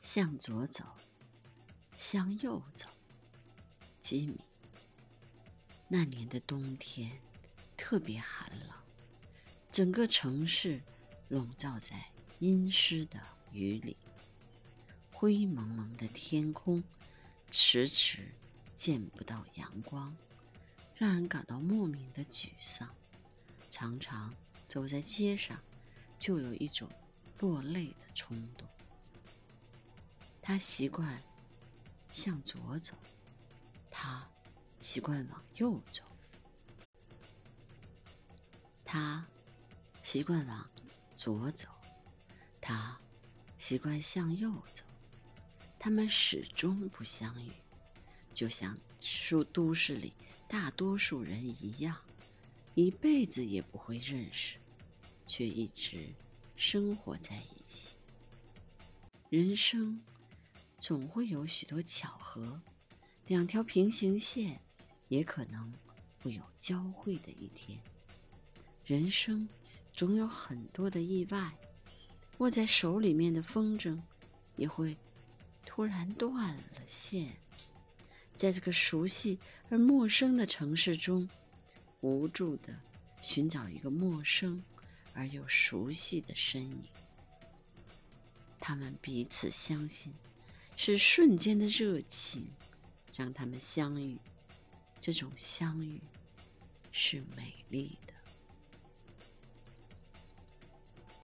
向左走，向右走。吉米，那年的冬天特别寒冷，整个城市笼罩在阴湿的雨里，灰蒙蒙的天空，迟迟见不到阳光，让人感到莫名的沮丧。常常走在街上，就有一种落泪的冲动。他习惯向左走，他习惯往右走，他习惯往左走，他习惯向右走。他们始终不相遇，就像书都市里大多数人一样，一辈子也不会认识，却一直生活在一起。人生。总会有许多巧合，两条平行线也可能会有交汇的一天。人生总有很多的意外，握在手里面的风筝也会突然断了线。在这个熟悉而陌生的城市中，无助的寻找一个陌生而又熟悉的身影。他们彼此相信。是瞬间的热情，让他们相遇。这种相遇是美丽的。